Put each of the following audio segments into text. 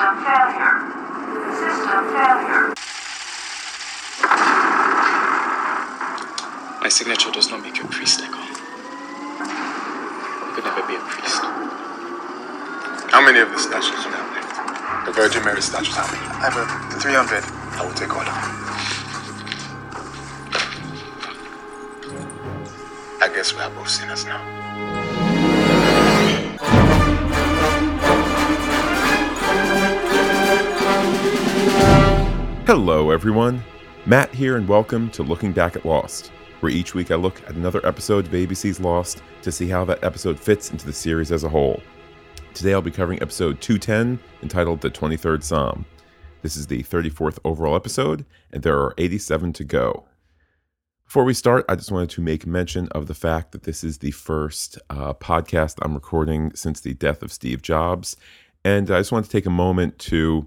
System failure. System failure. My signature does not make you a priest, Eko. You could never be a priest. How many of the statues do you have left? The Virgin Mary statues, how many? I have a 300. I will take all of them. I guess we are both sinners now. Hello, everyone. Matt here, and welcome to Looking Back at Lost, where each week I look at another episode of ABC's Lost to see how that episode fits into the series as a whole. Today I'll be covering episode 210, entitled The 23rd Psalm. This is the 34th overall episode, and there are 87 to go. Before we start, I just wanted to make mention of the fact that this is the first uh, podcast I'm recording since the death of Steve Jobs. And I just want to take a moment to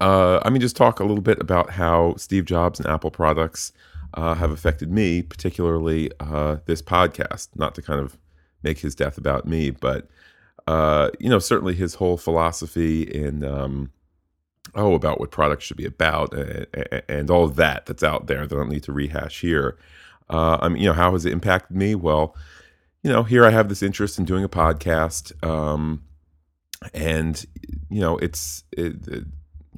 uh, I mean, just talk a little bit about how Steve Jobs and Apple products uh, have affected me, particularly uh, this podcast. Not to kind of make his death about me, but uh, you know, certainly his whole philosophy in um, oh about what products should be about and, and, all of that that's out there that I don't need to rehash here. Uh, I mean, you know, how has it impacted me? Well, you know, here I have this interest in doing a podcast. Um, and you know it's it, it,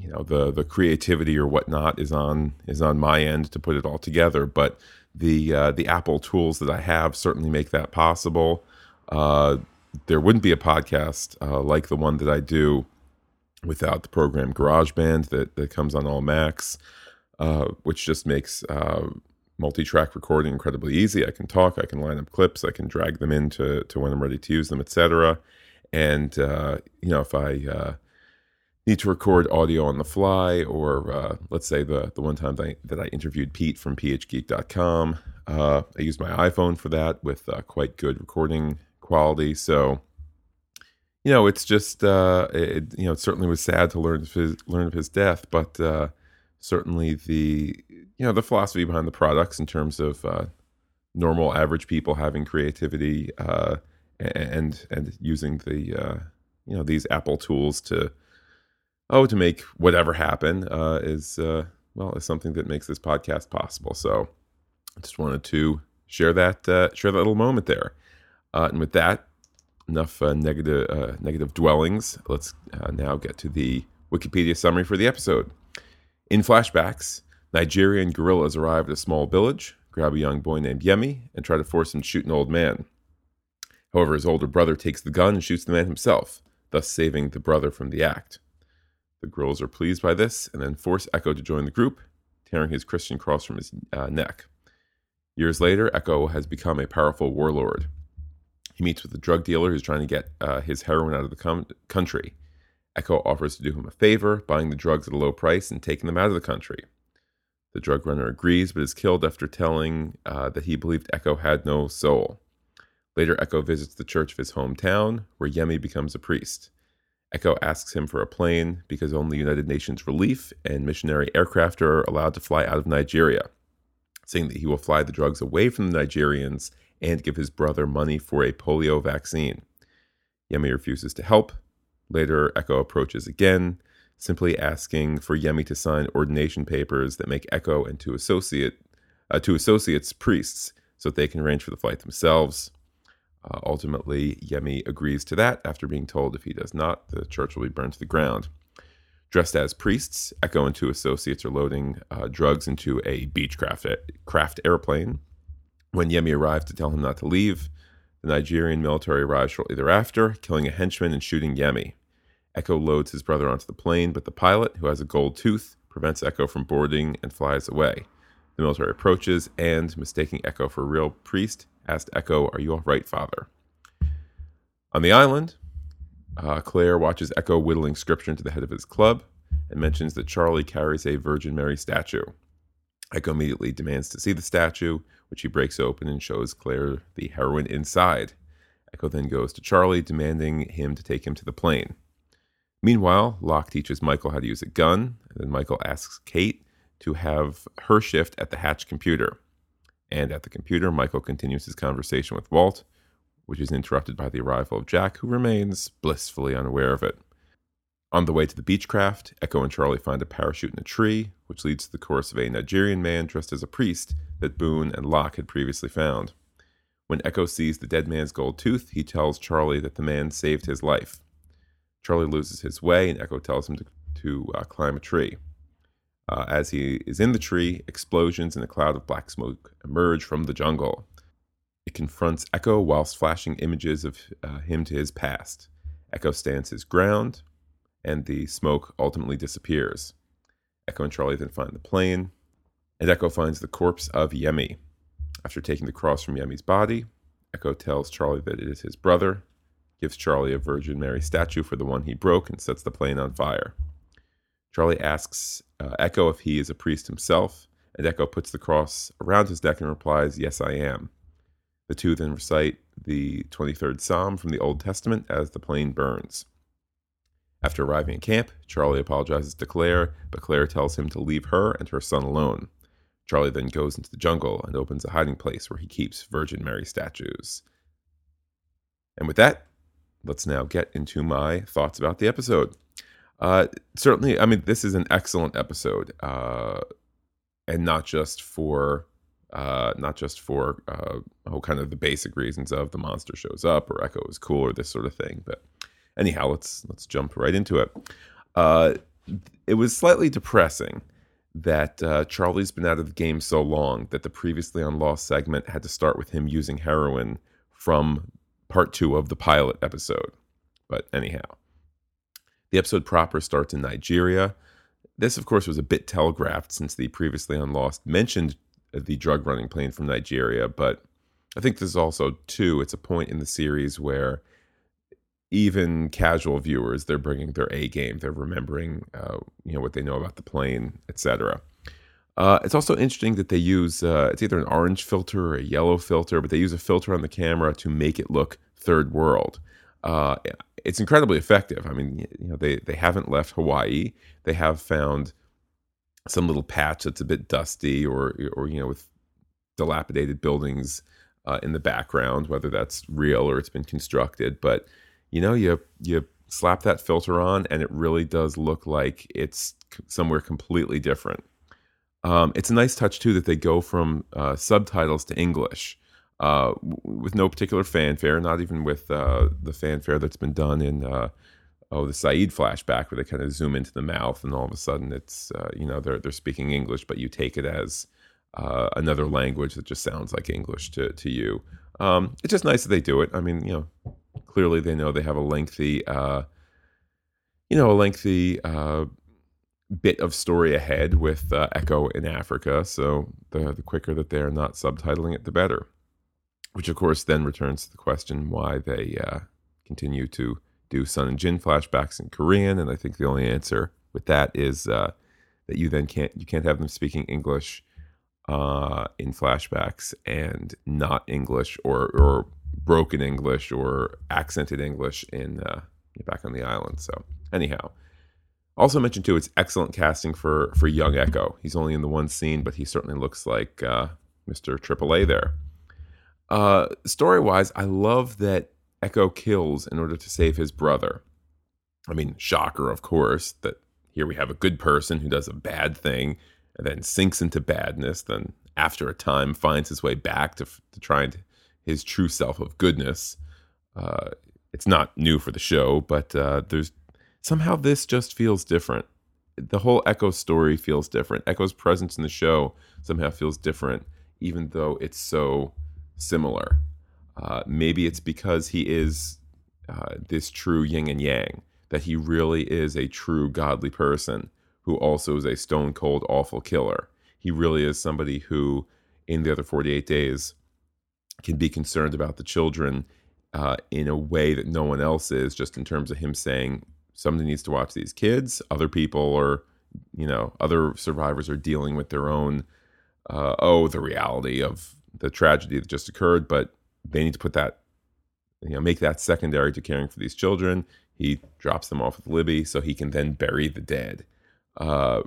you know the the creativity or whatnot is on is on my end to put it all together. But the uh, the apple tools that i have certainly make that possible. Uh, there wouldn't be a podcast uh, like the one that i do without the program GarageBand that, that comes on all macs uh, which just makes uh, multi-track recording incredibly easy. I can talk i can line up clips i can drag them into to when i'm ready to use them etc and uh, you know if i need to record audio on the fly, or uh, let's say the the one time that I, that I interviewed Pete from phgeek.com, uh, I used my iPhone for that with uh, quite good recording quality. So, you know, it's just uh, it, you know, it certainly was sad to learn of his learn of his death, but uh, certainly the you know the philosophy behind the products in terms of uh, normal average people having creativity and and using the you know these Apple tools to oh, to make whatever happen uh, is uh, well is something that makes this podcast possible. So I just wanted to share that uh, share that little moment there. Uh, and with that, enough uh, negative uh, negative dwellings. Let's now get to the Wikipedia summary for the episode. In flashbacks, Nigerian guerrillas arrive at a small village, grab a young boy named Yemi, and try to force him to shoot an old man. However, his older brother takes the gun and shoots the man himself, thus saving the brother from the act. The girls are pleased by this and then force Eko to join the group, tearing his Christian cross from his uh, neck. Years later, Eko has become a powerful warlord. He meets with a drug dealer who's trying to get uh, his heroin out of the com- country. Eko offers to do him a favor, buying the drugs at a low price and taking them out of the country. The drug runner agrees, but is killed after telling uh, that he believed Eko had no soul. Later, Eko visits the church of his hometown, where Yemi becomes a priest. Eko asks him for a plane because only United Nations relief and missionary aircraft are allowed to fly out of Nigeria, saying that he will fly the drugs away from the Nigerians and give his brother money for a polio vaccine. Yemi refuses to help. Later, Eko approaches again, simply asking for Yemi to sign ordination papers that make Eko and two associate uh, two associates priests so that they can arrange for the flight themselves. Uh, ultimately, Yemi agrees to that after being told if he does not, the church will be burned to the ground. Dressed as priests, Eko and two associates are loading uh, drugs into a Beechcraft craft airplane. When Yemi arrives to tell him not to leave, the Nigerian military arrives shortly thereafter, killing a henchman and shooting Yemi. Eko loads his brother onto the plane, but the pilot, who has a gold tooth, prevents Eko from boarding and flies away. The military approaches and, mistaking Eko for a real priest, asked Eko, Are you all right, father? On the island, uh, Claire watches Eko whittling scripture into the head of his club and mentions that Charlie carries a Virgin Mary statue. Eko immediately demands to see the statue, which he breaks open and shows Claire the heroin inside. Eko then goes to Charlie, demanding him to take him to the plane. Meanwhile, Locke teaches Michael how to use a gun, and then Michael asks Kate to have her shift at the Hatch computer. And at the computer, Michael continues his conversation with Walt, which is interrupted by the arrival of Jack, who remains blissfully unaware of it. On the way to the Beechcraft, Eko and Charlie find a parachute in a tree, which leads to the course of a Nigerian man dressed as a priest that Boone and Locke had previously found. When Eko sees the dead man's gold tooth, he tells Charlie that the man saved his life. Charlie loses his way, and Eko tells him to, to uh, climb a tree. Uh, as he is in the tree, explosions and a cloud of black smoke emerge from the jungle. It confronts Eko whilst flashing images of uh, him to his past. Eko stands his ground, and the smoke ultimately disappears. Eko and Charlie then find the plane, and Eko finds the corpse of Yemi. After taking the cross from Yemi's body, Eko tells Charlie that it is his brother, gives Charlie a Virgin Mary statue for the one he broke, and sets the plane on fire. Charlie asks uh, Eko if he is a priest himself, and Eko puts the cross around his neck and replies, Yes, I am. The two then recite the 23rd Psalm from the Old Testament as the plane burns. After arriving at camp, Charlie apologizes to Claire, but Claire tells him to leave her and her son alone. Charlie then goes into the jungle and opens a hiding place where he keeps Virgin Mary statues. And with that, let's now get into my thoughts about the episode. Uh, certainly, I mean, this is an excellent episode, uh, and not just for uh, not just for uh, oh, kind of the basic reasons of the monster shows up or Eko is cool or this sort of thing. But anyhow, let's let's jump right into it. Uh, it was slightly depressing that uh, Charlie's been out of the game so long that the previously on Lost segment had to start with him using heroin from part two of the pilot episode. But anyhow, the episode proper starts in Nigeria. This, of course, was a bit telegraphed since the previously on Lost mentioned the drug running plane from Nigeria, but I think this is also too. It's a point in the series where even casual viewers they're bringing their A game. They're remembering, uh, you know, what they know about the plane, etc. Uh, it's also interesting that they use uh, it's either an orange filter or a yellow filter, but they use a filter on the camera to make it look third world. Uh, it's incredibly effective. I mean, you know, they they haven't left Hawaii. They have found some little patch that's a bit dusty or or you know with dilapidated buildings uh, in the background, whether that's real or it's been constructed. But you know, you you slap that filter on, and it really does look like it's somewhere completely different. Um, it's a nice touch too that they go from uh, subtitles to English uh, with no particular fanfare, not even with uh, the fanfare that's been done in uh, oh the Sayid flashback where they kind of zoom into the mouth and all of a sudden it's uh, you know they're they're speaking English but you take it as uh, another language that just sounds like English to to you. Um, it's just nice that they do it. I mean, you know, clearly they know they have a lengthy, uh, you know, a lengthy bit of story ahead with Eko in Africa. So the the quicker that they're not subtitling it, the better. Which of course then returns to the question why they uh, continue to do Sun and Jin flashbacks in Korean, and I think the only answer with that is uh, that you then can't you can't have them speaking English uh, in flashbacks and not English or or broken English or accented English in uh, back on the island. So anyhow, also mentioned too, it's excellent casting for for young Eko. He's only in the one scene, but he certainly looks like uh, Mr. AAA there. Uh, story wise, I love that Eko kills in order to save his brother. I mean, shocker, of course, that here we have a good person who does a bad thing and then sinks into badness, then after a time finds his way back to, to try and his true self of goodness. Uh, it's not new for the show, but uh, there's somehow this just feels different. The whole Eko story feels different. Eko's presence in the show somehow feels different, even though it's so similar. Uh, maybe it's because he is uh, this true yin and yang, that he really is a true godly person who also is a stone cold awful killer. He really is somebody who, in the other 48 days, can be concerned about the children uh, in a way that no one else is, just in terms of him saying somebody needs to watch these kids. Other people or, you know, other survivors are dealing with their own, uh, oh, the reality of the tragedy that just occurred, but they need to put that, you know, make that secondary to caring for these children. He drops them off with Libby so he can then bury the dead. Uh,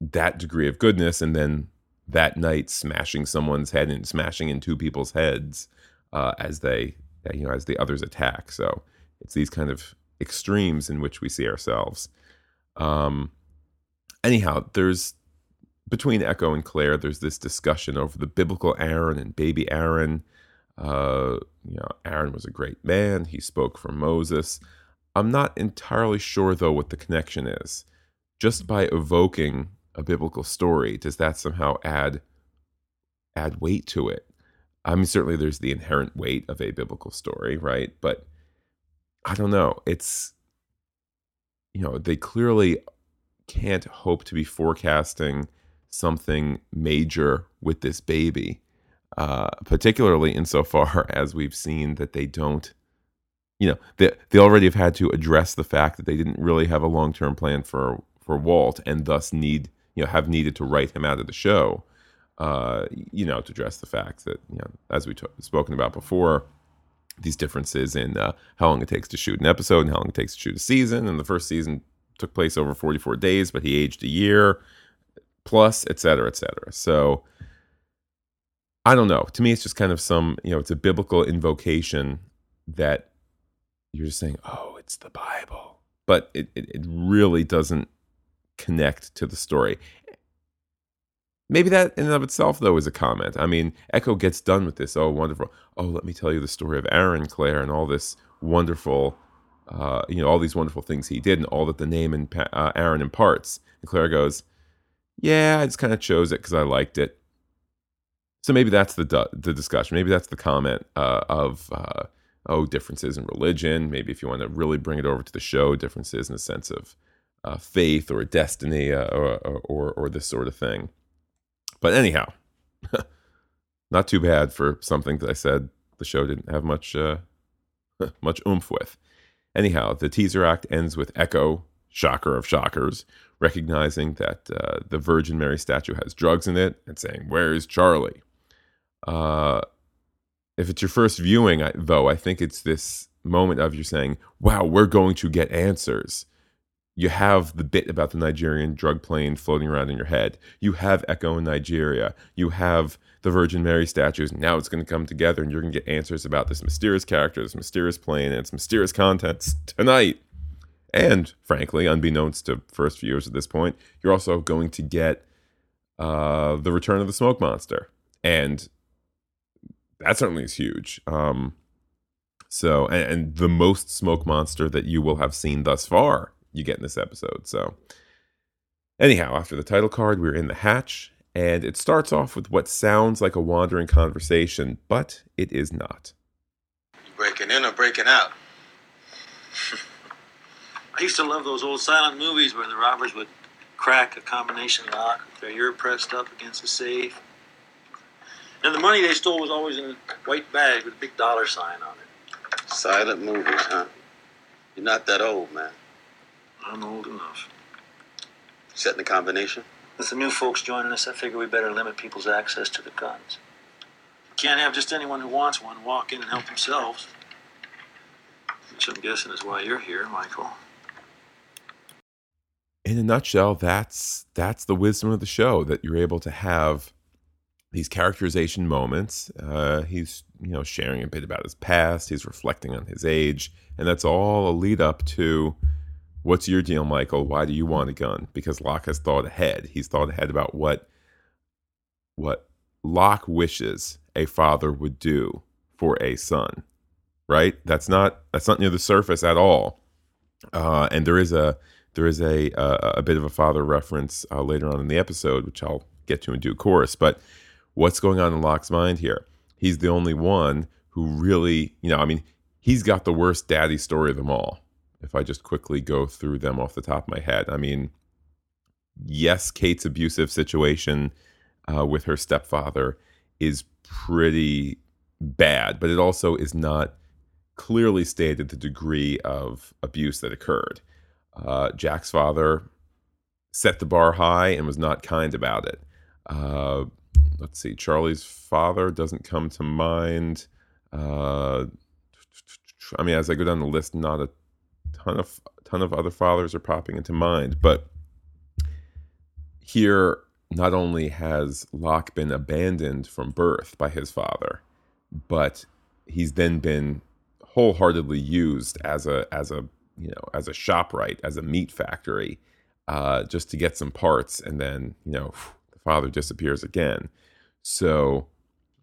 that degree of goodness, and then that night smashing someone's head and smashing in two people's heads uh, as they, you know, as the others attack. So it's these kind of extremes in which we see ourselves. Um, anyhow, there's between Eko and Claire, there's this discussion over the biblical Aaron and baby Aaron. Uh, you know, Aaron was a great man. He spoke for Moses. I'm not entirely sure though what the connection is. Just by evoking a biblical story, does that somehow add add weight to it? I mean, certainly there's the inherent weight of a biblical story, right? But I don't know. It's you know, they clearly can't hope to be forecasting something major with this baby, uh, particularly insofar as we've seen that they don't, you know, they, they already have had to address the fact that they didn't really have a long term plan for for Walt, and thus need you know have needed to write him out of the show. Uh, you know, to address the fact that you know, as we t- spoken about before, these differences in uh, how long it takes to shoot an episode and how long it takes to shoot a season. And the first season took place over 44 days, but he aged a year plus, et cetera, et cetera. So I don't know. To me, it's just kind of some, you know, it's a biblical invocation that you're just saying, oh, it's the Bible. But it, it, it really doesn't connect to the story. Maybe that in and of itself, though, is a comment. I mean, Eko gets done with this. Oh, wonderful. Oh, let me tell you the story of Aaron Claire and all this wonderful, uh, you know, all these wonderful things he did and all that the name and uh, Aaron imparts. And Claire goes, yeah, I just kind of chose it because I liked it. So maybe that's the the discussion. Maybe that's the comment uh, of uh, oh differences in religion. Maybe if you want to really bring it over to the show, differences in the sense of uh, faith or destiny uh, or, or or this sort of thing. But anyhow, not too bad for something that I said the show didn't have much uh, much oomph with. Anyhow, the teaser act ends with Eko, shocker of shockers, recognizing that uh, the Virgin Mary statue has drugs in it and saying, Where's Charlie? Uh, if it's your first viewing, I, though, I think it's this moment of you saying, Wow, we're going to get answers. You have the bit about the Nigerian drug plane floating around in your head. You have Eko in Nigeria. You have the Virgin Mary statues. Now it's going to come together and you're going to get answers about this mysterious character, this mysterious plane, and its mysterious contents tonight. And frankly, unbeknownst to first viewers at this point, you're also going to get uh, the return of the smoke monster, and that certainly is huge. Um, so, and, and the most smoke monster that you will have seen thus far, you get in this episode. So, anyhow, after the title card, we're in the hatch, and it starts off with what sounds like a wandering conversation, but it is not. Breaking in or breaking out? I used to love those old silent movies where the robbers would crack a combination lock with their ear pressed up against the safe. And the money they stole was always in a white bag with a big dollar sign on it. Silent movies, huh? You're not that old, man. I'm old enough. Setting the combination? With the new folks joining us, I figure we better limit people's access to the guns. Can't have just anyone who wants one walk in and help themselves. Which I'm guessing is why you're here, Michael in a nutshell, that's that's the wisdom of the show that you're able to have these characterization moments. Uh, he's you know sharing a bit about his past. He's reflecting on his age, and that's all a lead up to what's your deal, Michael? Why do you want a gun? Because Locke has thought ahead. He's thought ahead about what what Locke wishes a father would do for a son. Right? That's not that's not near the surface at all. Uh, and there is a there is a a, a bit of a father reference uh, later on in the episode, which I'll get to in due course. But what's going on in Locke's mind here? He's the only one who really, you know, I mean, he's got the worst daddy story of them all. If I just quickly go through them off the top of my head, I mean, yes, Kate's abusive situation uh, with her stepfather is pretty bad, but it also is not clearly stated the degree of abuse that occurred. Uh, Jack's father set the bar high and was not kind about it. Uh, let's see, Charlie's father doesn't come to mind. Uh, I mean, as I go down the list, not a ton of ton of other fathers are popping into mind, but here, not only has Locke been abandoned from birth by his father, but he's then been wholeheartedly used as a as a you know, as a shop shopwright, as a meat factory, uh, just to get some parts, and then you know, the father disappears again. So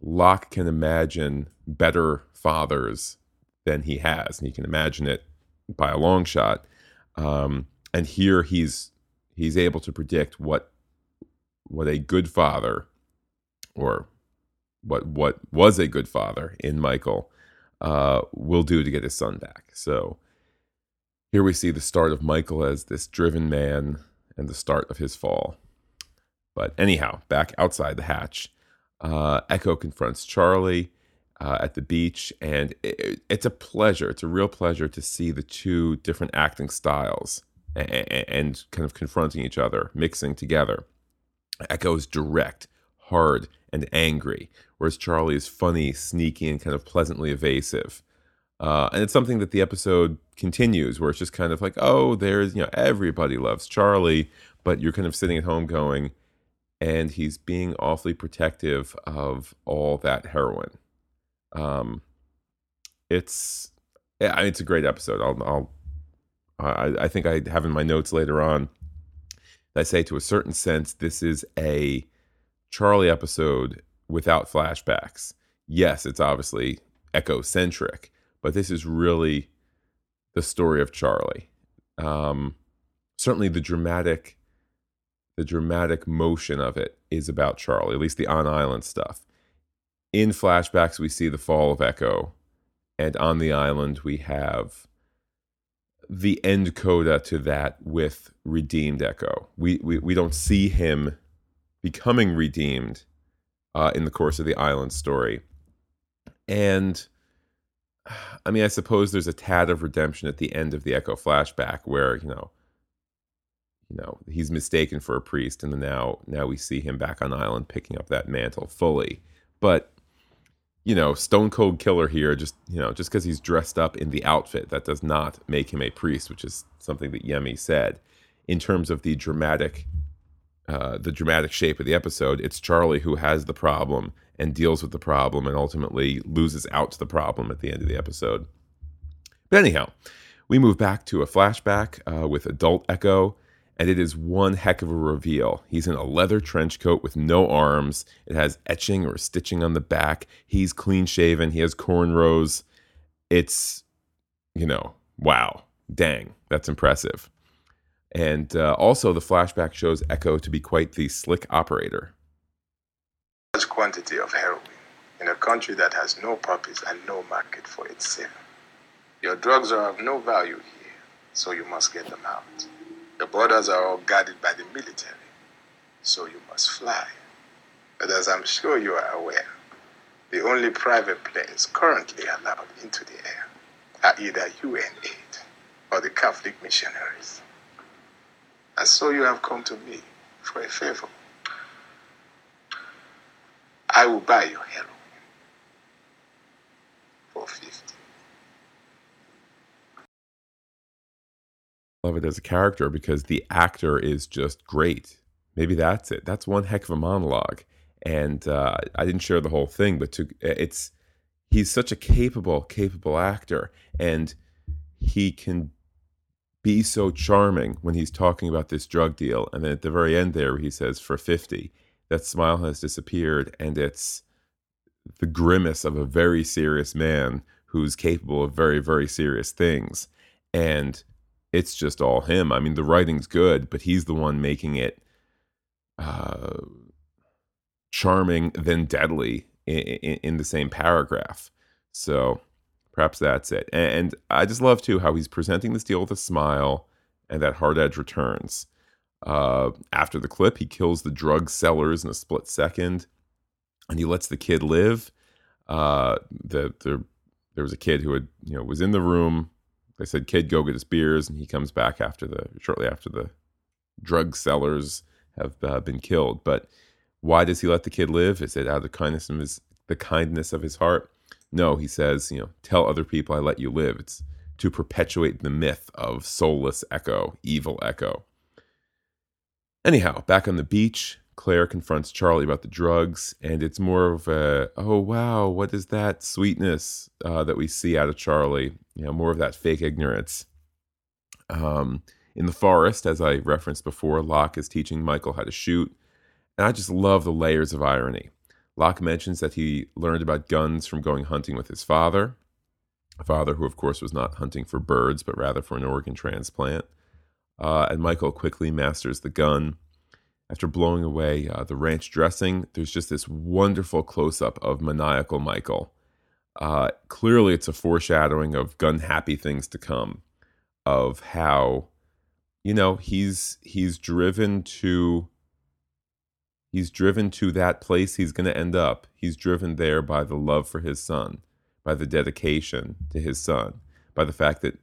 Locke can imagine better fathers than he has, and he can imagine it by a long shot. Um, and here he's he's able to predict what what a good father or what what was a good father in Michael uh, will do to get his son back. So here we see the start of Michael as this driven man and the start of his fall. But anyhow, back outside the hatch, uh, Eko confronts Charlie uh, at the beach, and it, it's a pleasure. It's a real pleasure to see the two different acting styles and, and kind of confronting each other, mixing together. Eko is direct, hard, and angry, whereas Charlie is funny, sneaky, and kind of pleasantly evasive. Uh, and it's something that the episode continues, where it's just kind of like, oh, there's, you know, everybody loves Charlie, but you're kind of sitting at home going, and he's being awfully protective of all that heroin. Um, it's, yeah, it's a great episode. I'll, I'll I, I think I have in my notes later on. I say to a certain sense, this is a Charlie episode without flashbacks. Yes, it's obviously Eko centric, but this is really the story of Charlie. Um, certainly, the dramatic, the dramatic motion of it is about Charlie. At least the on island stuff. In flashbacks, we see the fall of Eko, and on the island we have the end coda to that with redeemed Eko. We we, we don't see him becoming redeemed uh, in the course of the island story, and I mean, I suppose there's a tad of redemption at the end of the Eko flashback where you know, you know, he's mistaken for a priest, and now now we see him back on island picking up that mantle fully, but you know, stone cold killer here, just, you know, just because he's dressed up in the outfit, that does not make him a priest, which is something that Yemi said. In terms of the dramatic, uh, the dramatic shape of the episode, it's Charlie who has the problem and deals with the problem and ultimately loses out to the problem at the end of the episode. But anyhow, we move back to a flashback uh, with adult Eko and it is one heck of a reveal. He's in a leather trench coat with no arms. It has etching or stitching on the back. He's clean shaven. He has cornrows. It's, you know, wow, dang, that's impressive. And uh, also, the flashback shows Eko to be quite the slick operator. Large quantity of heroin in a country that has no purpose and no market for itself. Your drugs are of no value here, so you must get them out. The borders are all guarded by the military, so you must fly. But as I'm sure you are aware, the only private planes currently allowed into the air are either UN aid or the Catholic missionaries. And so you have come to me for a favor. I will buy your heroin for 50. love it as a character because the actor is just great. Maybe that's it. That's one heck of a monologue. And uh, I didn't share the whole thing, but to, it's he's such a capable, capable actor, and he can be so charming when he's talking about this drug deal. And then at the very end, there he says, "For fifty, that smile has disappeared, and it's the grimace of a very serious man who's capable of very, very serious things." And it's just all him. I mean, the writing's good, but he's the one making it uh, charming then deadly in, in, in, the same paragraph. So perhaps that's it. And I just love too how he's presenting this deal with a smile, and that hard edge returns. Uh, after the clip, he kills the drug sellers in a split second, and he lets the kid live. Uh, the, the there was a kid who had you know was in the room they said, "Kid, go get his beers," and he comes back after the shortly after the drug sellers have uh, been killed. But why does he let the kid live? Is it out of the kindness of his the kindness of his heart? No, he says, you know, tell other people I let you live. It's to perpetuate the myth of soulless Eko, evil Eko. Anyhow, back on the beach, Claire confronts Charlie about the drugs, and it's more of a, oh wow, what is that sweetness uh, that we see out of Charlie? You know, more of that fake ignorance. Um, in the forest, as I referenced before, Locke is teaching Michael how to shoot. And I just love the layers of irony. Locke mentions that he learned about guns from going hunting with his father, a father who, of course, was not hunting for birds, but rather for an organ transplant. Uh, and Michael quickly masters the gun. After blowing away uh, the ranch dressing, there's just this wonderful close up of maniacal Michael. Uh, clearly, it's a foreshadowing of gun happy things to come, of how, you know, he's he's driven to he's driven to that place he's going to end up. He's driven there by the love for his son, by the dedication to his son, by the fact that,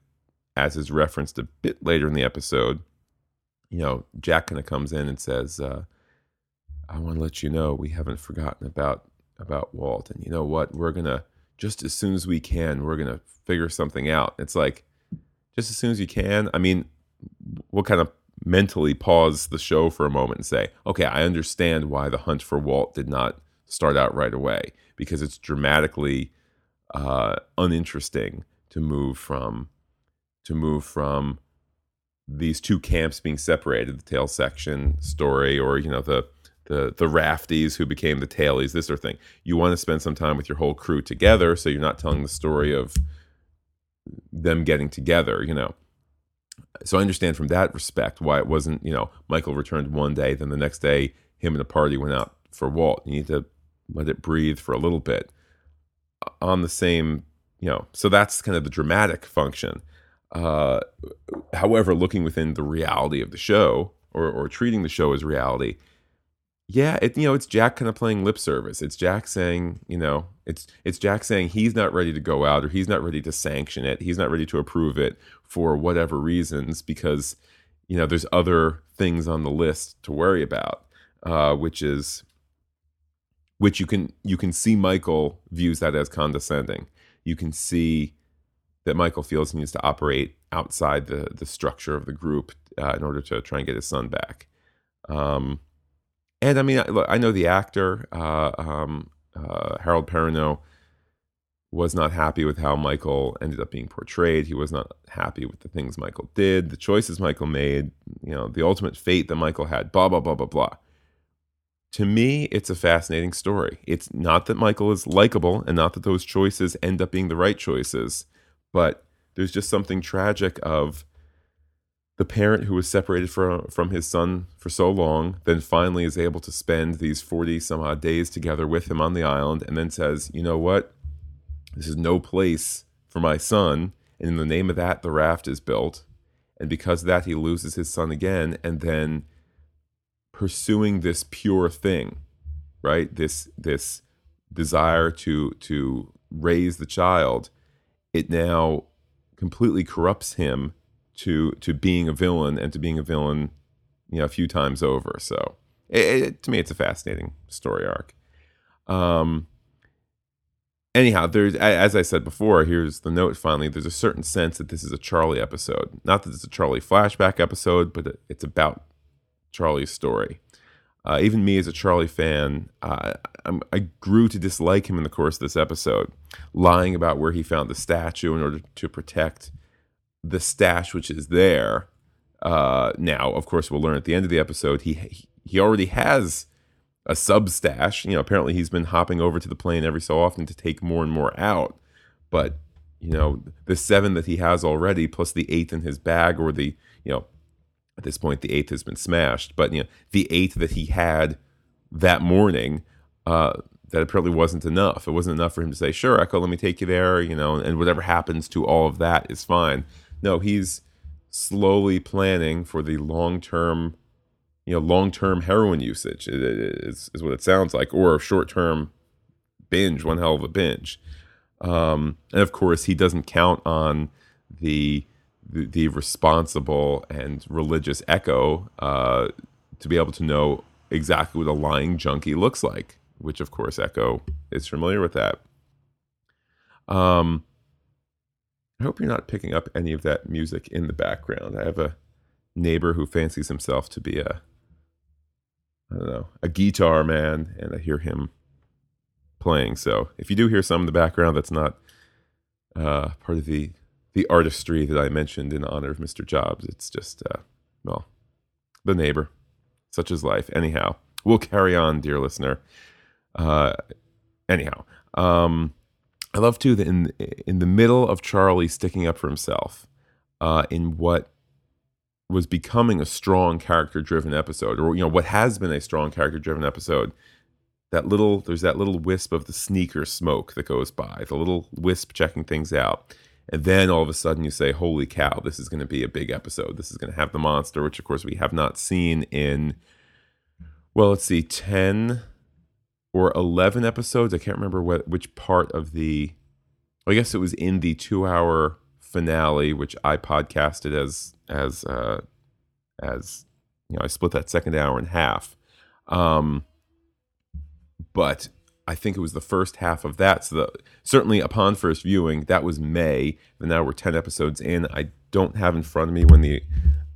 as is referenced a bit later in the episode, you know, Jack kind of comes in and says, uh, "I want to let you know we haven't forgotten about about Walt, and you know what? We're gonna just as soon as we can, we're gonna figure something out." It's like just as soon as you can. I mean, what kind of mentally pause the show for a moment and say, okay, I understand why the hunt for Walt did not start out right away because it's dramatically uh, uninteresting to move from to move from these two camps being separated, the tail section story, or you know the the the rafties who became the tailies, this sort of thing. You want to spend some time with your whole crew together, so you're not telling the story of them getting together, you know so I understand from that respect why it wasn't, you know, Michael returned one day, then the next day him and the party went out for Walt. You need to let it breathe for a little bit. On the same, you know, so that's kind of the dramatic function. Uh, however, looking within the reality of the show or, or treating the show as reality, yeah, it you know it's Jack kind of playing lip service. It's Jack saying, you know, it's it's Jack saying he's not ready to go out or he's not ready to sanction it. He's not ready to approve it for whatever reasons because you know there's other things on the list to worry about, uh, which is which you can you can see Michael views that as condescending. You can see that Michael feels he needs to operate outside the the structure of the group uh, in order to try and get his son back. Um, and I mean, look, I know the actor uh, um, uh, Harold Perrineau was not happy with how Michael ended up being portrayed. He was not happy with the things Michael did, the choices Michael made, you know, the ultimate fate that Michael had. Blah blah blah blah blah. To me, it's a fascinating story. It's not that Michael is likable, and not that those choices end up being the right choices, but there's just something tragic of the parent who was separated from from his son for so long then finally is able to spend these 40 some odd days together with him on the island and then says you know what? This is no place for my son. And in the name of that the raft is built. And because of that he loses his son again and then pursuing this pure thing right? This this desire to to raise the child it now completely corrupts him to to being a villain and to being a villain, you know, a few times over. So it, it, to me, it's a fascinating story arc. Um. Anyhow, there's as I said before. Here's the note. Finally, there's a certain sense that this is a Charlie episode. Not that it's a Charlie flashback episode, but it's about Charlie's story. Uh, even me as a Charlie fan, uh, i grew to dislike him in the course of this episode, lying about where he found the statue in order to protect the stash which is there uh, now. Of course, we'll learn at the end of the episode he he already has a sub stash. You know, apparently he's been hopping over to the plane every so often to take more and more out. But you know, the seven that he has already, plus the eighth in his bag, or the you know, at this point the eighth has been smashed. But you know, the eighth that he had that morning. Uh, that apparently wasn't enough. It wasn't enough for him to say, "Sure, Eko, let me take you there," you know, and whatever happens to all of that is fine. No, he's slowly planning for the long term, you know, long term heroin usage is, is what it sounds like, or a short term binge, one hell of a binge. Um, and of course, he doesn't count on the the, responsible and religious Eko uh, to be able to know exactly what a lying junkie looks like, which of course Eko is familiar with that. Um, I hope you're not picking up any of that music in the background. I have a neighbor who fancies himself to be a I don't know, a guitar man, and I hear him playing. So if you do hear some in the background, that's not uh, part of the the artistry that I mentioned in honor of Mr. Jobs. It's just, uh, well, the neighbor. Such is life. Anyhow, we'll carry on, dear listener. Uh, anyhow, um, I love too that in in the middle of Charlie sticking up for himself, uh, in what was becoming a strong character driven episode, or you know what has been a strong character driven episode. That little there's that little wisp of the sneaker smoke that goes by, the little wisp checking things out. And then all of a sudden you say, Holy cow, this is gonna be a big episode. This is gonna have the monster, which of course we have not seen in well, let's see, ten or eleven episodes. I can't remember what which part of the I guess it was in the two hour finale, which I podcasted as as uh, as you know, I split that second hour in half. Um, but I think it was the first half of that. So the, certainly upon first viewing, that was May, and now we're ten episodes in. I don't have in front of me when the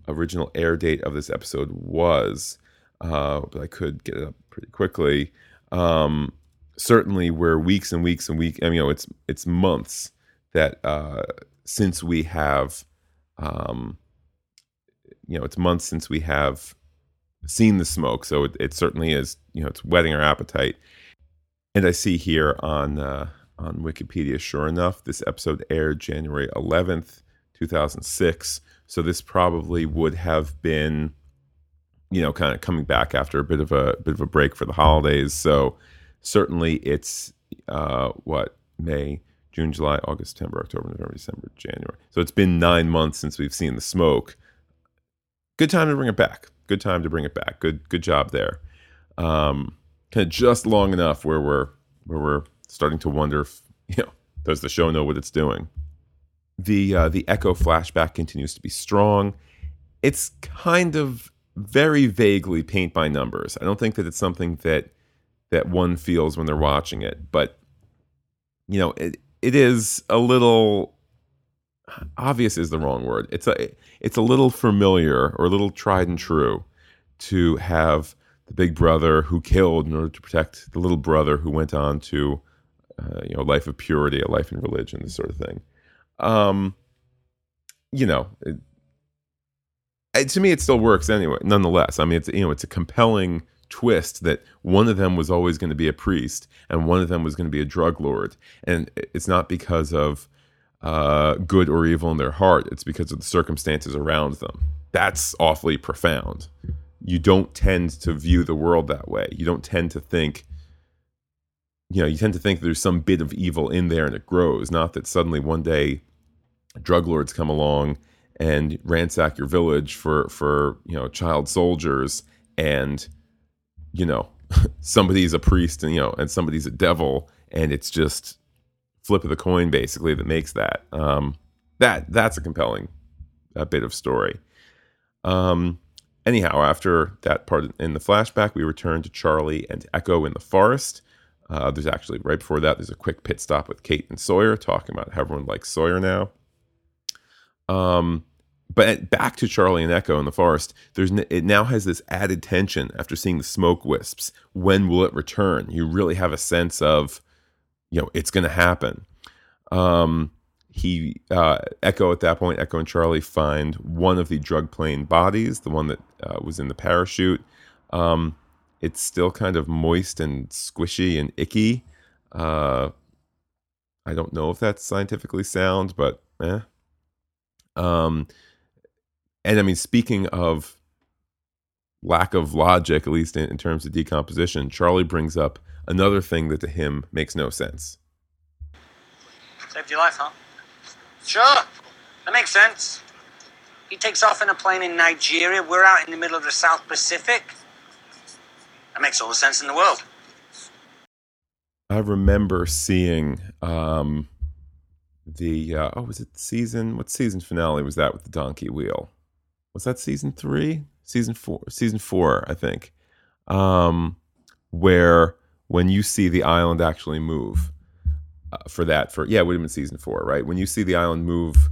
original air date of this episode was, uh, but I could get it up pretty quickly. Um, certainly, we're weeks and weeks and weeks. I mean, you know, it's it's months that uh, since we have, um, you know, it's months since we have seen the smoke. So it, it certainly is, you know, it's whetting our appetite. And I see here on uh, on Wikipedia, sure enough, this episode aired January 11th, 2006. So this probably would have been, you know, kind of coming back after a bit of a bit of a break for the holidays. So certainly it's uh, what May, June, July, August, September, October, November, December, January. So it's been nine months since we've seen the smoke. Good time to bring it back. Good time to bring it back. Good good job there. Um, kind of just long enough where we're where we're starting to wonder if you know does the show know what it's doing. The uh, the Eko flashback continues to be strong. It's kind of very vaguely paint by numbers. I don't think that it's something that that one feels when they're watching it, but you know it it is a little obvious is the wrong word. It's a it's a little familiar or a little tried and true to have the big brother who killed in order to protect the little brother who went on to uh, you know a life of purity, a life in religion, this sort of thing. Um, you know, it, it, to me, it still works anyway. Nonetheless, I mean, it's you know, it's a compelling twist that one of them was always going to be a priest and one of them was going to be a drug lord, and it's not because of uh, good or evil in their heart; it's because of the circumstances around them. That's awfully profound. You don't tend to view the world that way. You don't tend to think you know, you tend to think there's some bit of evil in there and it grows, not that suddenly one day drug lords come along and ransack your village for for, you know, child soldiers and you know, somebody's a priest and you know, and somebody's a devil and it's just flip of the coin basically that makes that. Um that that's a compelling a bit of story. Um anyhow, after that part in the flashback, we return to Charlie and Eko in the forest. Uh, there's actually right before that, there's a quick pit stop with Kate and Sawyer talking about how everyone likes Sawyer now. Um, but back to Charlie and Eko in the forest. There's it now has this added tension after seeing the smoke wisps. When will it return? You really have a sense of, you know, it's going to happen. Um, he uh, Eko at that point, Eko and Charlie find one of the drug plane bodies, the one that uh, was in the parachute. Um, it's still kind of moist and squishy and icky. Uh, I don't know if that's scientifically sound, but eh. Um, and I mean, speaking of lack of logic, at least in, in terms of decomposition, Charlie brings up another thing that to him makes no sense. Saved your life, huh? Sure. That makes sense. He takes off in a plane in Nigeria. We're out in the middle of the South Pacific. That makes all the sense in the world. I remember seeing um, the uh, oh was it season what season finale was that with the donkey wheel? Was that season three? Season four? Season four, I think. Um, where when you see the island actually move for that for yeah it would have been season four right when you see the island move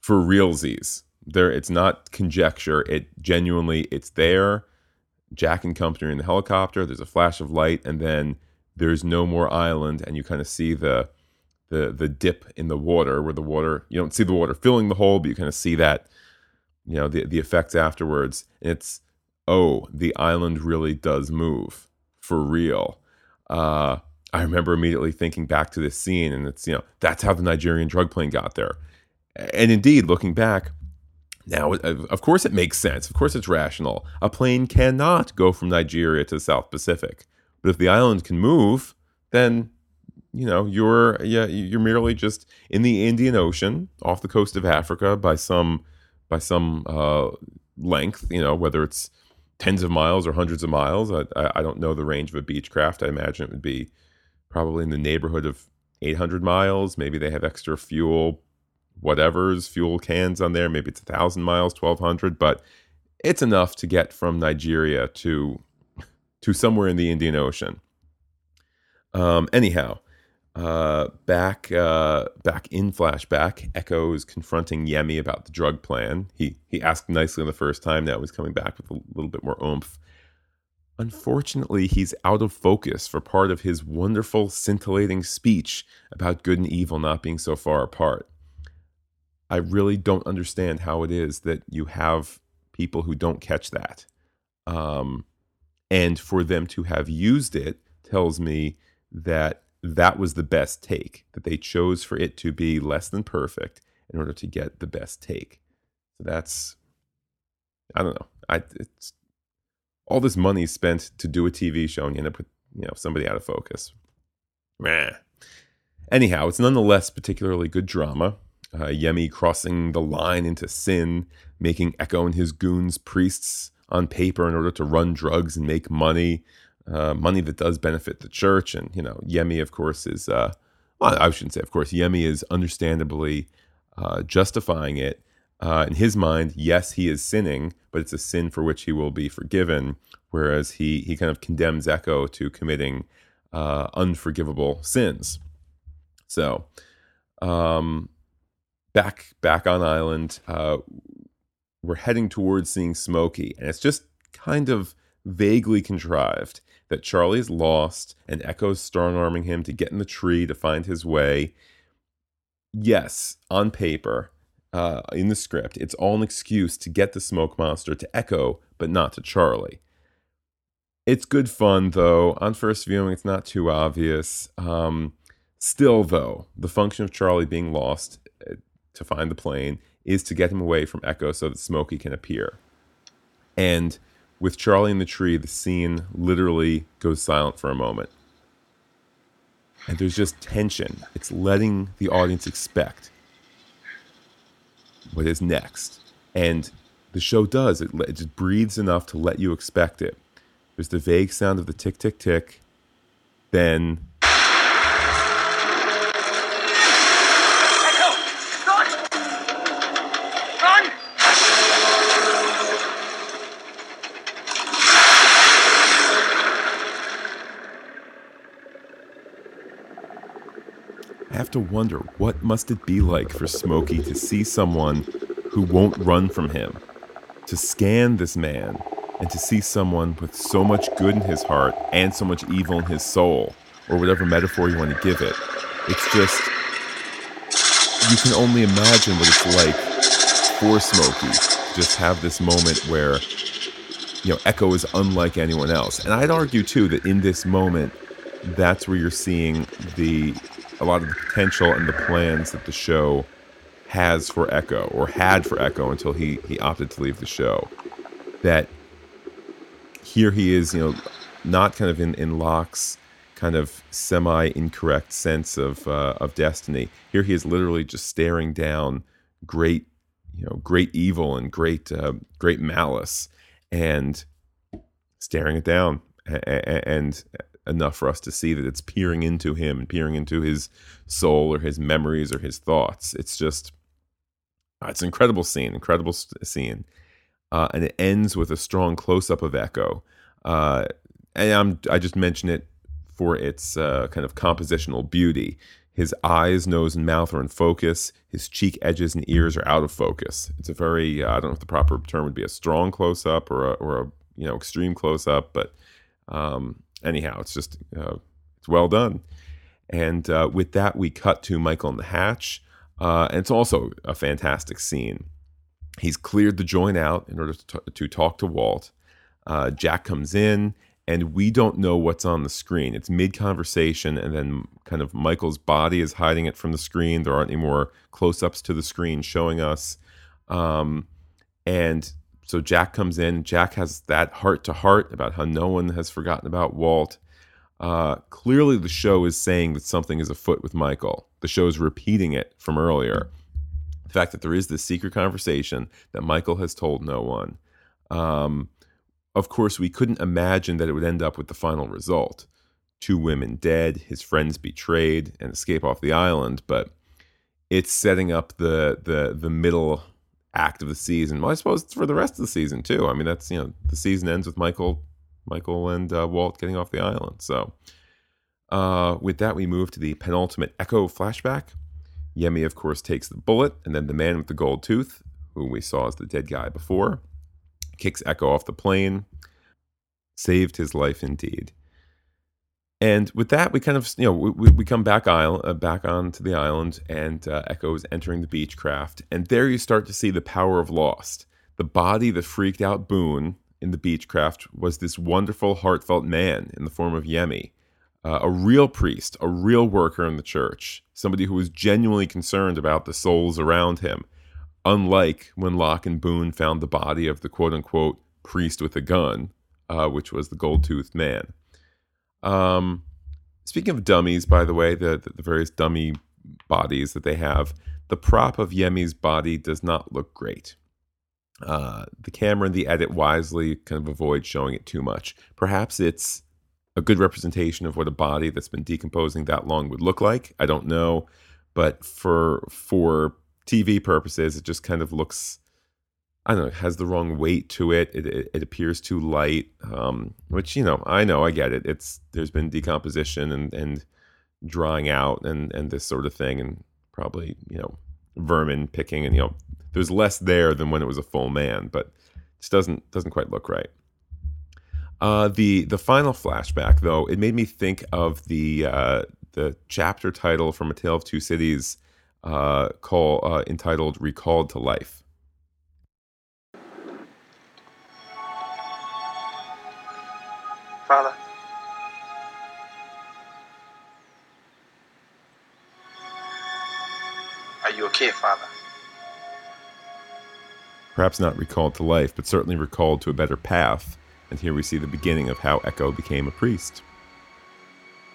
for realsies there it's not conjecture it genuinely it's there Jack and company are in the helicopter. There's a flash of light, and then there's no more island, and you kind of see the the the dip in the water where the water you don't see the water filling the hole, but you kind of see that you know the the effects afterwards. And it's oh, the island really does move for real. Uh, I remember immediately thinking back to this scene, and it's you know that's how the Nigerian drug plane got there. And indeed, looking back, now of course it makes sense. Of course it's rational. A plane cannot go from Nigeria to the South Pacific, but if the island can move, then you know you're yeah you're merely just in the Indian Ocean off the coast of Africa by some by some uh, length. You know whether it's tens of miles or hundreds of miles. I, I don't know the range of a Beechcraft. I imagine it would be probably in the neighborhood of 800 miles. Maybe they have extra fuel, whatever's fuel cans on there. Maybe it's a thousand miles, 1200, but it's enough to get from Nigeria to to somewhere in the Indian Ocean. Um, anyhow, uh, back uh, back in flashback, Eko is confronting Yemi about the drug plan. He he asked nicely the first time. Now he's coming back with a little bit more oomph. Unfortunately, he's out of focus for part of his wonderful, scintillating speech about good and evil not being so far apart. I really don't understand how it is that you have people who don't catch that. Um, and for them to have used it tells me that that was the best take, that they chose for it to be less than perfect in order to get the best take. So that's, I don't know. I, it's all this money spent to do a TV show and you end up with you know somebody out of focus. Meh. Anyhow, it's nonetheless particularly good drama. Uh, Yemi crossing the line into sin, making Eko and his goons priests on paper in order to run drugs and make money, uh, money that does benefit the church. And you know, Yemi, of course, is uh, well, I shouldn't say, of course, Yemi is understandably uh, justifying it uh, in his mind, yes, he is sinning, but it's a sin for which he will be forgiven. Whereas he he kind of condemns Eko to committing uh, unforgivable sins. So, um, back back on island, uh, we're heading towards seeing Smokey, and it's just kind of vaguely contrived that Charlie's lost and Eko's strong arming him to get in the tree to find his way. Yes, on paper, uh, in the script. It's all an excuse to get the smoke monster to Eko, but not to Charlie. It's good fun, though. On first viewing, it's not too obvious. Um, still, though, the function of Charlie being lost uh, to find the plane is to get him away from Eko so that Smokey can appear. And with Charlie in the tree, the scene literally goes silent for a moment. And there's just tension. It's letting the audience expect what is next. And the show does, it, it just breathes enough to let you expect it. There's the vague sound of the tick, tick, tick. Then Eko! Run! Run! I have to wonder what must it be like for Smokey to see someone who won't run from him, to scan this man, and to see someone with so much good in his heart and so much evil in his soul, or whatever metaphor you want to give it. It's just you can only imagine what it's like for Smokey to just have this moment where you know Eko is unlike anyone else. And I'd argue too that in this moment, that's where you're seeing the a lot of the potential and the plans that the show has for Eko or had for Eko until he he opted to leave the show. That here he is, you know, not kind of in in Locke's kind of semi incorrect sense of uh, of destiny. Here he is literally just staring down great, you know, great evil and great uh, great malice, and staring it down, and enough for us to see that it's peering into him and peering into his soul or his memories or his thoughts. It's just, uh, it's an incredible scene, incredible scene. Uh, and it ends with a strong close up of Eko. Uh, and I'm, I just mention it for its uh, kind of compositional beauty. His eyes, nose, and mouth are in focus. His cheek edges and ears are out of focus. It's a very, uh, I don't know if the proper term would be a strong close up or a, or a you know extreme close up, but um, anyhow, it's just uh, it's well done. And uh, with that, we cut to Michael in the hatch. Uh, and it's also a fantastic scene. He's cleared the joint out in order to, t- to talk to Walt. Uh, Jack comes in, and we don't know what's on the screen. It's mid conversation, and then kind of Michael's body is hiding it from the screen. There aren't any more close ups to the screen showing us. Um, and so Jack comes in. Jack has that heart to heart about how no one has forgotten about Walt. Uh, clearly, the show is saying that something is afoot with Michael. The show is repeating it from earlier. The fact that there is this secret conversation that Michael has told no one. Um, of course, we couldn't imagine that it would end up with the final result two women dead, his friends betrayed, and escape off the island. But it's setting up the the the middle act of the season. Well, I suppose it's for the rest of the season too. I mean, that's you know the season ends with Michael Michael and uh, Walt getting off the island. So uh, with that, we move to the penultimate Eko flashback. Yemi, of course, takes the bullet, and then the man with the gold tooth, who we saw as the dead guy before, kicks Eko off the plane. Saved his life indeed. And with that, we kind of, you know, we, we come back island, uh, back onto the island, and uh, Eko is entering the Beechcraft, and there you start to see the power of Lost. The body that freaked out Boone in the Beechcraft was this wonderful, heartfelt man in the form of Yemi, uh, a real priest, a real worker in the church, somebody who was genuinely concerned about the souls around him. Unlike when Locke and Boone found the body of the quote unquote priest with a gun, uh, which was the gold toothed man. Um, speaking of dummies, by the way, the, the, the various dummy bodies that they have, the prop of Yemi's body does not look great. Uh, the camera and the edit wisely kind of avoid showing it too much. Perhaps it's a good representation of what a body that's been decomposing that long would look like. I don't know, but for for TV purposes, it just kind of looks. I don't know, has the wrong weight to it. It, it, it appears too light, um, which you know, I know, I get it. It's there's been decomposition and and drying out and and this sort of thing, and probably you know vermin picking and you know there's less there than when it was a full man, but it just doesn't doesn't quite look right. Uh, the the final flashback though it made me think of the uh, the chapter title from A Tale of Two Cities, uh, call uh, entitled "Recalled to Life." Perhaps not recalled to life, but certainly recalled to a better path. And here we see the beginning of how Eko became a priest.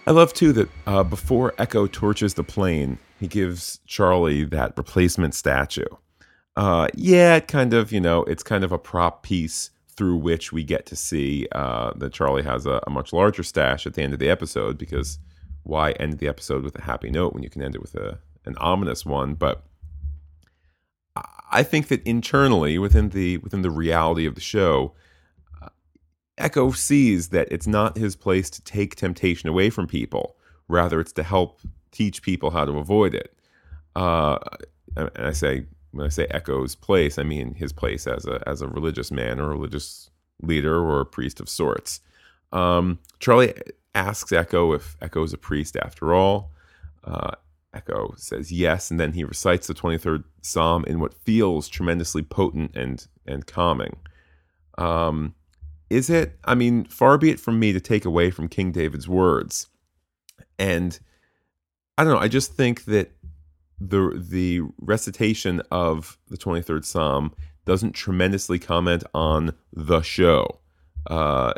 I love too that uh, before Eko torches the plane, he gives Charlie that replacement statue. Uh, yeah, it kind of, you know, it's kind of a prop piece through which we get to see uh, that Charlie has a, a, much larger stash at the end of the episode because why end the episode with a happy note when you can end it with a, an ominous one? But I think that internally within the within the reality of the show, uh, Eko sees that it's not his place to take temptation away from people. Rather, it's to help teach people how to avoid it. Uh, and I say when I say Eko's place, I mean his place as a as a religious man or a religious leader or a priest of sorts. Um, Charlie asks Eko if Eko is a priest after all. Uh, Eko says yes, and then he recites the 23rd Psalm in what feels tremendously potent and and calming. Um, is it? I mean, far be it from me to take away from King David's words, and I don't know. I just think that the the recitation of the 23rd Psalm doesn't tremendously comment on the show. Uh,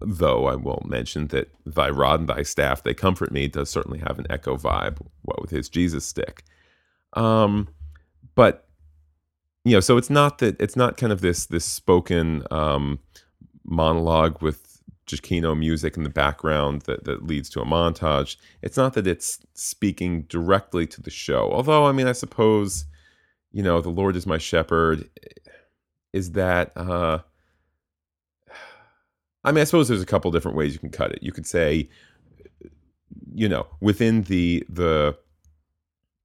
Though I will mention that thy rod and thy staff, they comfort me, does certainly have an Eko vibe, what with his Jesus stick. Um, but you know, so it's not that it's not kind of this this spoken um, monologue with Giacchino music in the background that, that leads to a montage. It's not that it's speaking directly to the show. Although, I mean, I suppose, you know, the Lord is my shepherd. Is that uh, I mean, I suppose there's a couple different ways you can cut it. You could say, you know, within the the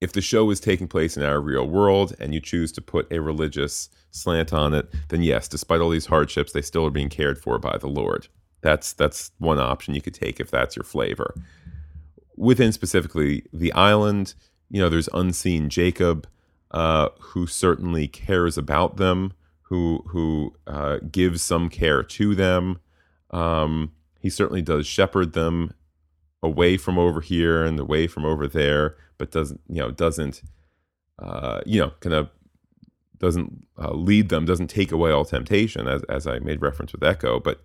if the show is taking place in our real world and you choose to put a religious slant on it, then yes, despite all these hardships, they still are being cared for by the Lord. That's that's one option you could take if that's your flavor. within specifically the island, you know, there's unseen Jacob, uh, who certainly cares about them, who who uh, gives some care to them. Um, he certainly does shepherd them away from over here and away from over there, but doesn't you know doesn't uh, you know kind of doesn't uh, lead them, doesn't take away all temptation, as as I made reference with Echo, but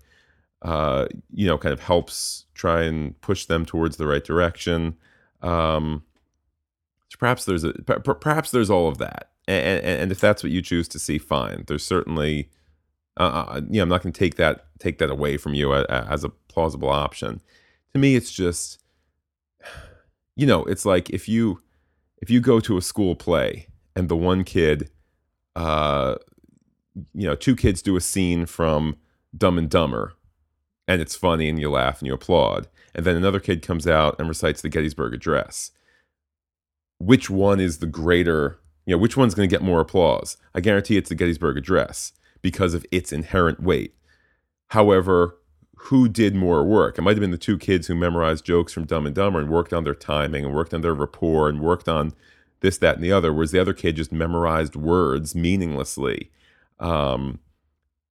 uh, you know kind of helps try and push them towards the right direction. Um, so perhaps there's a perhaps there's all of that, and, and, and if that's what you choose to see, fine. There's certainly uh, uh yeah, I'm not going to take that take that away from you as, as a plausible option. To me, it's just you know, it's like if you if you go to a school play and the one kid, uh, you know, two kids do a scene from Dumb and Dumber, and it's funny and you laugh and you applaud, and then another kid comes out and recites the Gettysburg Address. Which one is the greater? You know, which one's going to get more applause? I guarantee it's the Gettysburg Address because of its inherent weight. However, who did more work? It might have been the two kids who memorized jokes from Dumb and Dumber and worked on their timing and worked on their rapport and worked on this, that, and the other, whereas the other kid just memorized words meaninglessly, um,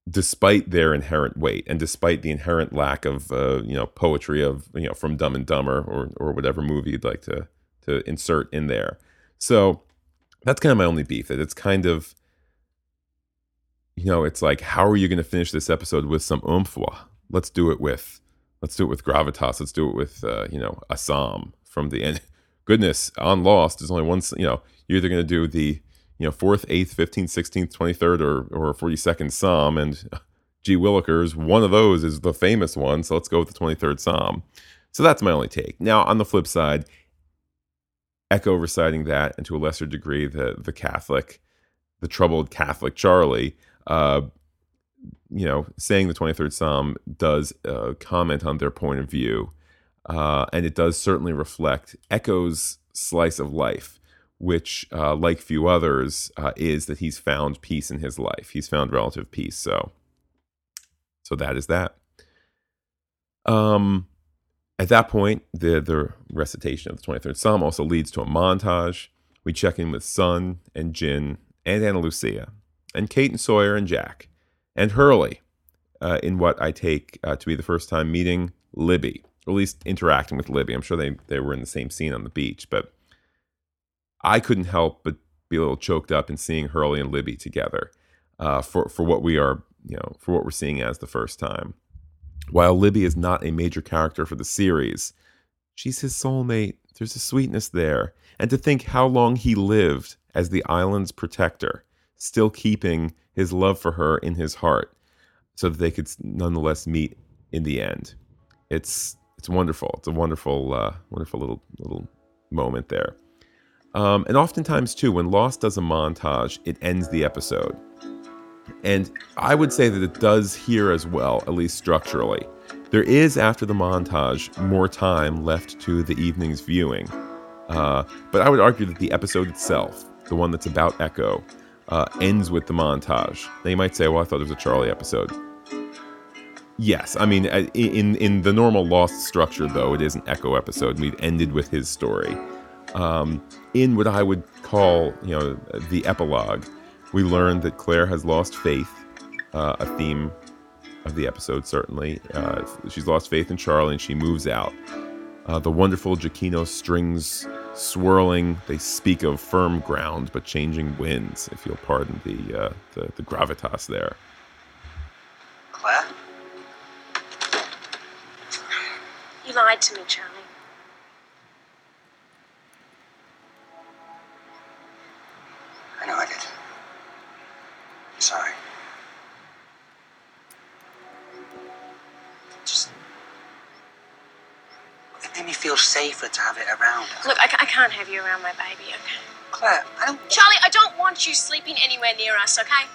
despite their inherent weight and despite the inherent lack of uh, you know poetry of you know from Dumb and Dumber or or whatever movie you'd like to to insert in there. So that's kind of my only beef. That it's kind of you know, it's like, how are you going to finish this episode with some? Well, let's do it with, let's do it with gravitas. Let's do it with, uh, you know, a psalm from the end. Goodness, on Lost, there's only one. You know, you're either going to do the, you know, fourth, eighth, fifteenth, sixteenth, twenty third, or or forty second psalm, and G. Willikers, one of those is the famous one. So let's go with the twenty third psalm. So that's my only take. Now, on the flip side, Eko reciting that, and to a lesser degree, the the Catholic, the troubled Catholic Charlie uh, you know, saying the 23rd Psalm does uh, comment on their point of view. Uh, and it does certainly reflect Eko's slice of life, which, uh, like few others, uh, is that he's found peace in his life. He's found relative peace. So, so that is that. Um, at that point, the the recitation of the 23rd Psalm also leads to a montage. We check in with Sun and Jin and Ana Lucia and Kate and Sawyer and Jack, and Hurley, uh, in what I take uh, to be the first time meeting Libby, or at least interacting with Libby. I'm sure they, they were in the same scene on the beach, but I couldn't help but be a little choked up in seeing Hurley and Libby together uh, for, for what we are, you know, for what we're seeing as the first time. While Libby is not a major character for the series, she's his soulmate. There's a sweetness there. And to think how long he lived as the island's protector still keeping his love for her in his heart so that they could nonetheless meet in the end. It's it's wonderful. It's a wonderful uh, wonderful little little moment there. Um, and oftentimes too, when Lost does a montage, it ends the episode. And I would say that it does here as well, at least structurally. There is, after the montage, more time left to the evening's viewing. Uh, but I would argue that the episode itself, the one that's about Eko, uh, ends with the montage. Now you might say, "Well, I thought it was a Charlie episode." Yes, I mean, uh, in in the normal Lost structure, though, it is an Eko episode. We've ended with his story. Um, in what I would call, you know, the epilogue, we learn that Claire has lost faith. Uh, a theme of the episode, certainly. Uh, she's lost faith in Charlie, and she moves out. Uh, the wonderful Giacchino strings swirling. They speak of firm ground but changing winds, if you'll pardon the uh, the, the gravitas there. Claire? You lied to me, Charlie. I know I did. I'm sorry. Feel safer to have it around. Look, I, I can't have you around my baby, okay? Claire, I don't. Charlie, I don't want you sleeping anywhere near us, okay?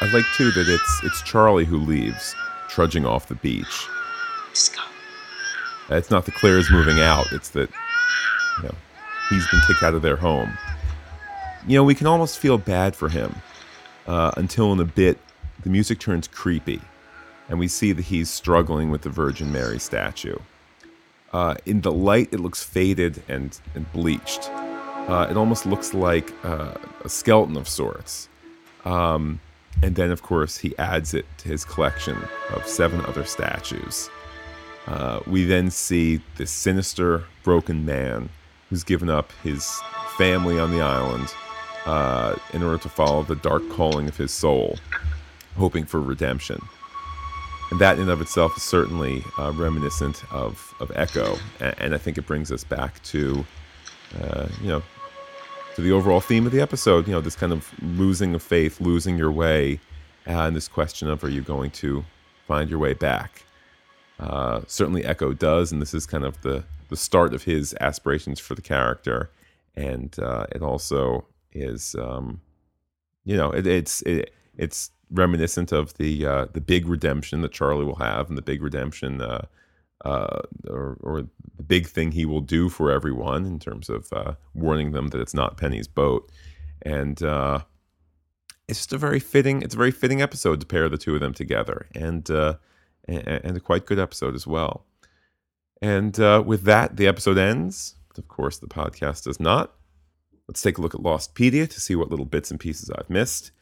I like too that it's it's Charlie who leaves, trudging off the beach. Just go. It's not that Claire is moving out; it's that you know he's been kicked out of their home. You know, we can almost feel bad for him uh, until in a bit the music turns creepy, and we see that he's struggling with the Virgin Mary statue. Uh, in the light, it looks faded and, and bleached. Uh, it almost looks like uh, a skeleton of sorts. Um, and then, of course, he adds it to his collection of seven other statues. Uh, we then see this sinister, broken man who's given up his family on the island uh, in order to follow the dark calling of his soul, hoping for redemption. And that in and of itself is certainly uh, reminiscent of, of Eko. And, and, I think it brings us back to, uh, you know, to the overall theme of the episode, you know, this kind of losing of faith, losing your way, uh, and this question of are you going to find your way back? Uh, certainly Eko does, and this is kind of the, the start of his aspirations for the character. And uh, it also is, um, you know, it, it's it, it's reminiscent of the uh, the big redemption that Charlie will have, and the big redemption, uh, uh, or, or the big thing he will do for everyone in terms of uh, warning them that it's not Penny's boat, and uh, it's just a very fitting. It's a very fitting episode to pair the two of them together, and uh, and, and a quite good episode as well. And with that, the episode ends. Of course, the podcast does not. Let's take a look at Lostpedia to see what little bits and pieces I've missed.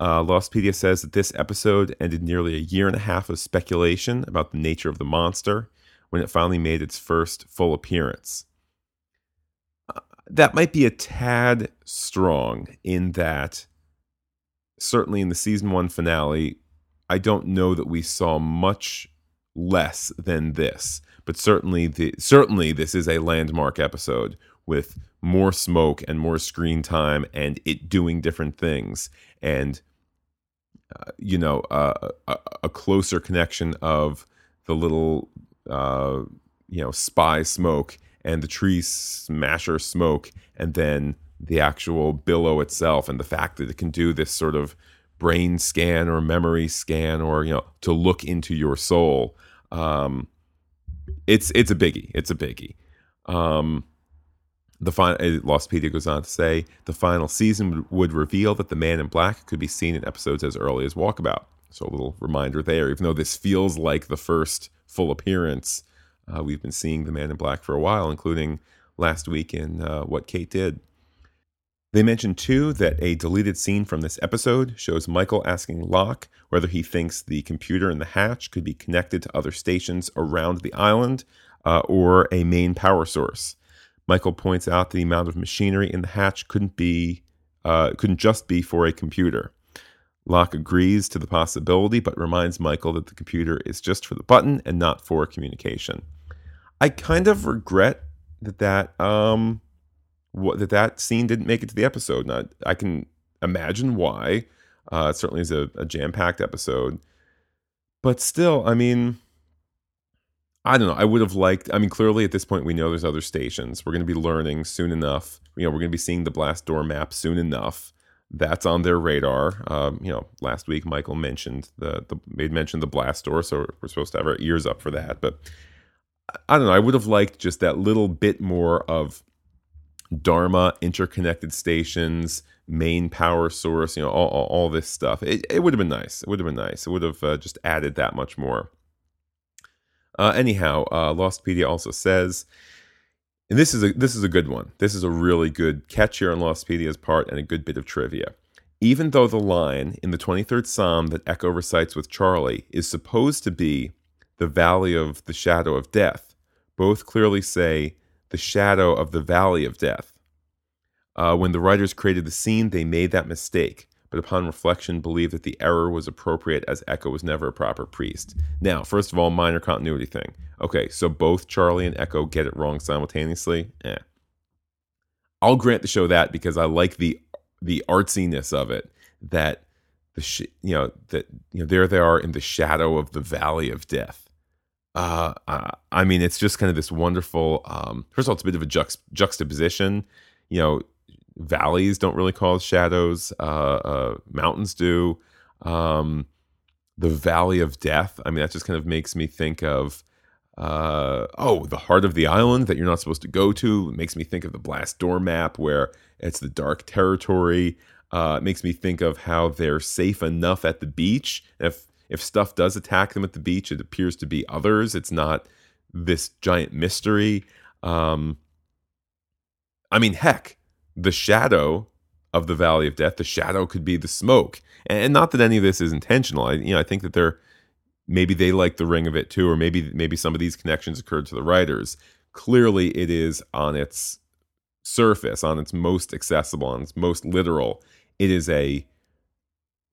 Uh, Lostpedia says that this episode ended nearly a year and a half of speculation about the nature of the monster when it finally made its first full appearance. Uh, that might be a tad strong in that, certainly in the season one finale, I don't know that we saw much less than this. But certainly, the certainly this is a landmark episode with more smoke and more screen time and it doing different things and uh, you know uh, a, a, closer connection of the little uh, you know spy smoke and the tree smasher smoke and then the actual billow itself and the fact that it can do this sort of brain scan or memory scan or you know to look into your soul um, it's it's a biggie. It's a biggie. Um, the final, Lostpedia goes on to say the final season would reveal that the Man in Black could be seen in episodes as early as Walkabout. So a little reminder there. Even though this feels like the first full appearance, uh, we've been seeing the Man in Black for a while, including last week in uh, What Kate Did. They mentioned too that a deleted scene from this episode shows Michael asking Locke whether he thinks the computer in the hatch could be connected to other stations around the island uh, or a main power source. Michael points out the amount of machinery in the hatch couldn't be uh, couldn't just be for a computer. Locke agrees to the possibility, but reminds Michael that the computer is just for the button and not for communication. I kind of regret that that um that that scene didn't make it to the episode. Now, I can imagine why. Uh, it certainly is a, a jam packed episode, but still, I mean, I don't know. I would have liked. I mean, clearly at this point we know there's other stations. We're going to be learning soon enough. You know, we're going to be seeing the blast door map soon enough. That's on their radar. Um, you know, last week Michael mentioned the the made mention the blast door, so we're supposed to have our ears up for that. But I don't know. I would have liked just that little bit more of Dharma, interconnected stations, main power source. You know, all all, all this stuff. It, it would have been nice. It would have been nice. It would have uh, just added that much more. Uh, anyhow, uh, Lostpedia also says, and this is a this is a good one. This is a really good catch here on Lostpedia's part and a good bit of trivia. Even though the line in the 23rd Psalm that Eko recites with Charlie is supposed to be the valley of the shadow of death, both clearly say the shadow of the valley of death. Uh, when the writers created the scene, they made that mistake but upon reflection believed that the error was appropriate as Eko was never a proper priest. Now, first of all, minor continuity thing. Okay, so both Charlie and Eko get it wrong simultaneously. Eh. I'll grant the show that because I like the the artsiness of it. That the sh- you know that you know there they are in the shadow of the valley of death. Uh, I mean, it's just kind of this wonderful. Um, first of all, it's a bit of a juxt- juxtaposition. You know, valleys don't really cause shadows. Uh, uh, mountains do. Um, the Valley of Death. I mean, that just kind of makes me think of, uh, oh, the heart of the island that you're not supposed to go to. It makes me think of the Blast Door map where it's the dark territory. Uh, it makes me think of how they're safe enough at the beach. If if stuff does attack them at the beach, it appears to be others. It's not this giant mystery. Um, I mean, heck, the shadow of the Valley of Death, the shadow could be the smoke, and not that any of this is intentional. I, you know, I think that they're maybe they like the ring of it too, or maybe maybe some of these connections occurred to the writers. Clearly, it is on its surface, on its most accessible, on its most literal. It is a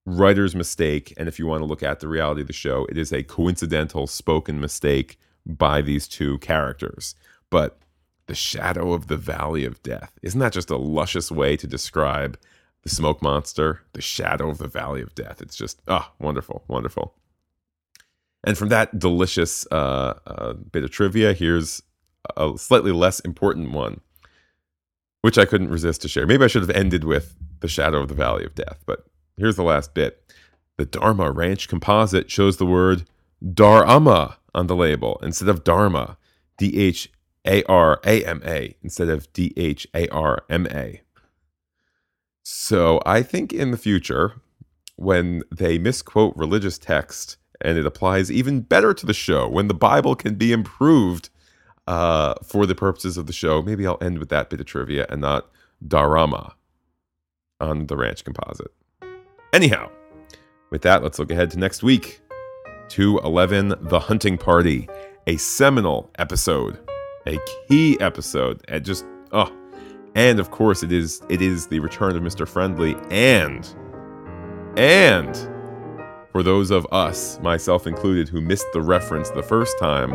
writer's mistake, and if you want to look at the reality of the show, it is a coincidental spoken mistake by these two characters. But the shadow of the valley of death. Isn't that just a luscious way to describe the smoke monster, the shadow of the valley of death? It's just, ah, oh, wonderful, wonderful. And from that delicious uh, uh, bit of trivia, here's a slightly less important one, which I couldn't resist to share. Maybe I should have ended with the shadow of the valley of death, but here's the last bit. The Dharma Ranch composite shows the word Dharma on the label instead of Dharma. D H a R A M A instead of D H A R M A. So I think in the future, when they misquote religious text and it applies even better to the show, when the Bible can be improved uh, for the purposes of the show, maybe I'll end with that bit of trivia and not Dharma on the Ranch Composite. Anyhow, with that, let's look ahead to next week. 211 The Hunting Party, a seminal episode a key episode and just oh and of course it is it is the return of Mr. Friendly and and for those of us myself included who missed the reference the first time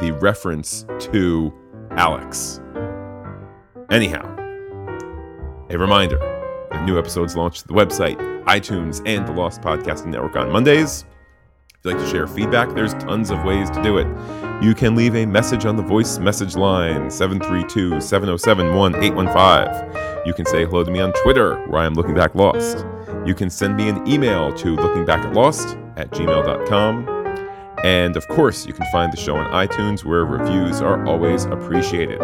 the reference to Alex anyhow a reminder the new episodes launch the website iTunes and the Lost Podcasting Network on Mondays if you'd like to share feedback, there's tons of ways to do it. You can leave a message on the voice message line, 732 707 1815. You can say hello to me on Twitter, where I am looking back lost. You can send me an email to lookingbackatlost at gmail.com. And of course, you can find the show on iTunes, where reviews are always appreciated.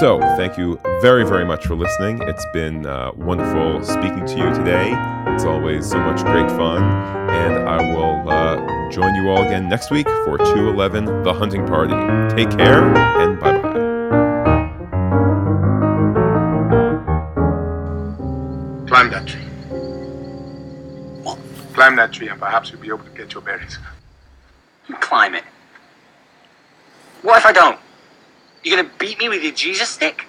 So, thank you very, very much for listening. It's been uh, wonderful speaking to you today. It's always so much great fun. And I will uh, join you all again next week for 211 The Hunting Party. Take care and bye bye. Climb that tree. Climb that tree, and perhaps you'll be able to get your berries. Climb it. What if I don't? You're going to beat me with your Jesus stick?